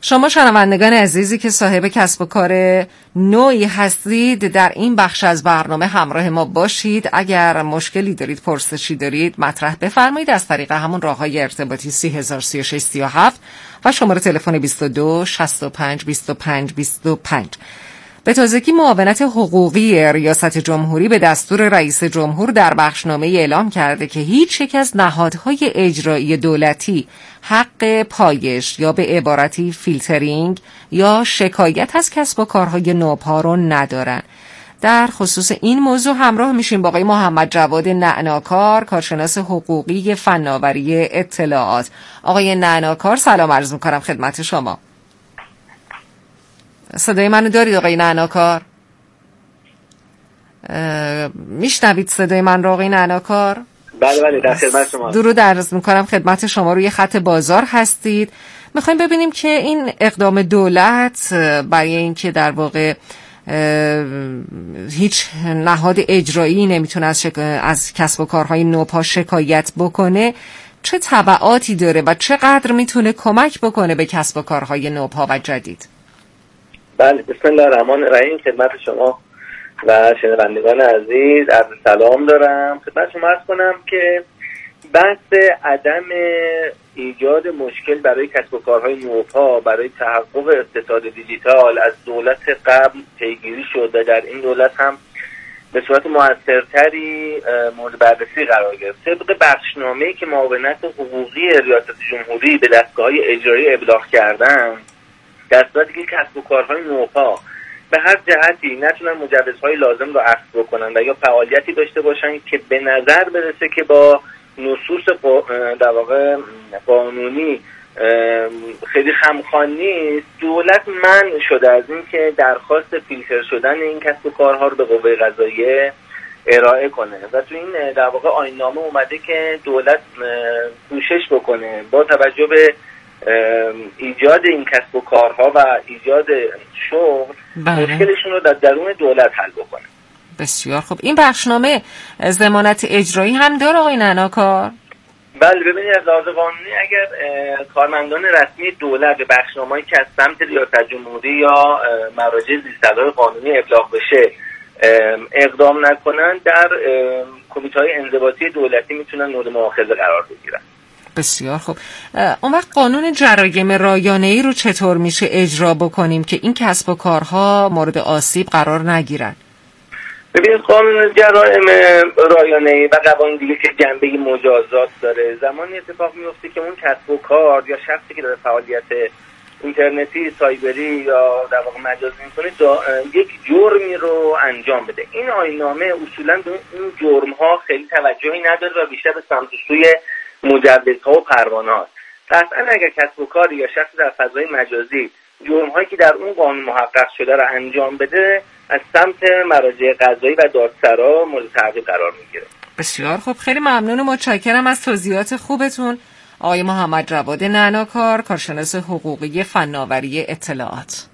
شما شنوندگان عزیزی که صاحب کسب و کار نوعی هستید در این بخش از برنامه همراه ما باشید. اگر مشکلی دارید پرسشی دارید مطرح بفرمایید. از طریق همون راه های ارتباطی 303637 و شماره تلفن 22 65 25 25 به تازگی معاونت حقوقی ریاست جمهوری به دستور رئیس جمهور در بخشنامه اعلام کرده که هیچ یک از نهادهای اجرایی دولتی حق پایش یا به عبارتی فیلترینگ یا شکایت از کسب و کارهای نوپا رو ندارن. در خصوص این موضوع همراه میشیم با آقای محمد جواد نعناکار کارشناس حقوقی فناوری اطلاعات. آقای نعناکار سلام عرض می‌کنم خدمت شما. صدای منو دارید آقای نعناکار؟ میشنوید صدای من رو آقای نعناکار؟ بله بله در خدمت شما. درود عرض می‌کنم خدمت شما روی خط بازار هستید. می‌خوایم ببینیم که این اقدام دولت برای اینکه در واقع هیچ نهاد اجرایی نمی‌تونه از, از کسب و کارهای نوپا شکایت بکنه چه طبعاتی داره و چقدر می‌تونه کمک بکنه به کسب و کارهای نوپا و جدید؟ بله بسم الله الرحمن الرحیم. خدمت شما و شنوندگان عزیز از سلام دارم. خدمت شما ارز کنم که بحث عدم ایجاد مشکل برای کسب و کارهای نوپا برای تحقق اقتصاد دیجیتال از دولت قبل پیگیری شد و در این دولت هم به صورت موثرتری مورد بررسی قرار گرفت. طبق بخشنامه‌ای که معاونت حقوقی ریاست جمهوری به دستگاه اجرایی ابلاغ کردن در صورتی که کسب و کارهای نوپا به هر جهتی نتونن مجوزهای لازم رو اخذ بکنن و یا فعالیتی داشته باشن که به نظر برسه که با نصوص در واقع قانونی خیلی خمخوان نیست دولت من شده از اینکه درخواست فیلتر شدن این کسب و کارها رو به قوه قضاییه ارائه کنه. و تو این در واقع آینامه اومده که دولت کوشش بکنه با توجه به ایجاد این کسب و کارها و ایجاد شغل بله. مشکلشون رو در درون دولت حل بکنه. بسیار خب این بخشنامه زمانت اجرایی هم داره آقای نناکار؟ بله ببینید از لحاظ قانونی اگر کارمندان رسمی دولت به بخشنامه‌ای که از سمت ریاست جمهوری یا مراجع زیرساختهای قانونی ابلاغ بشه اقدام نکنن در کمیته های انضباطی دولتی می‌تونن مورد مؤاخذه قرار بگیرن. بسیار خوب. اون وقت قانون جرایم رایانه ای رو چطور میشه اجرا بکنیم که این کسب و کارها مورد آسیب قرار نگیرن؟ ببینید قانون جرایم رایانه ای و قوانین دیگه که جنبه مجازات داره زمانی اتفاق میفته که اون کسب و کار یا شخصی که داره فعالیت اینترنتی سایبری یا در واقع مجازی می‌کنه یک جرمی رو انجام بده. این آینامه اصولا به این جرم ها خیلی توجهی نداره و بیشتر به سمت سوی مجوزها و پروانه هاست قطعا اگر کسب و کاری یا شخص در فضای مجازی جرم هایی که در اون قانون محقق شده را انجام بده از سمت مراجع قضایی و دادسرا مورد تعقیب قرار می‌گیره. بسیار خوب. خیلی ممنون و متشکرم از توضیحات خوبتون. آقای محمد جواد نعناکار کارشناس حقوقی فناوری اطلاعات.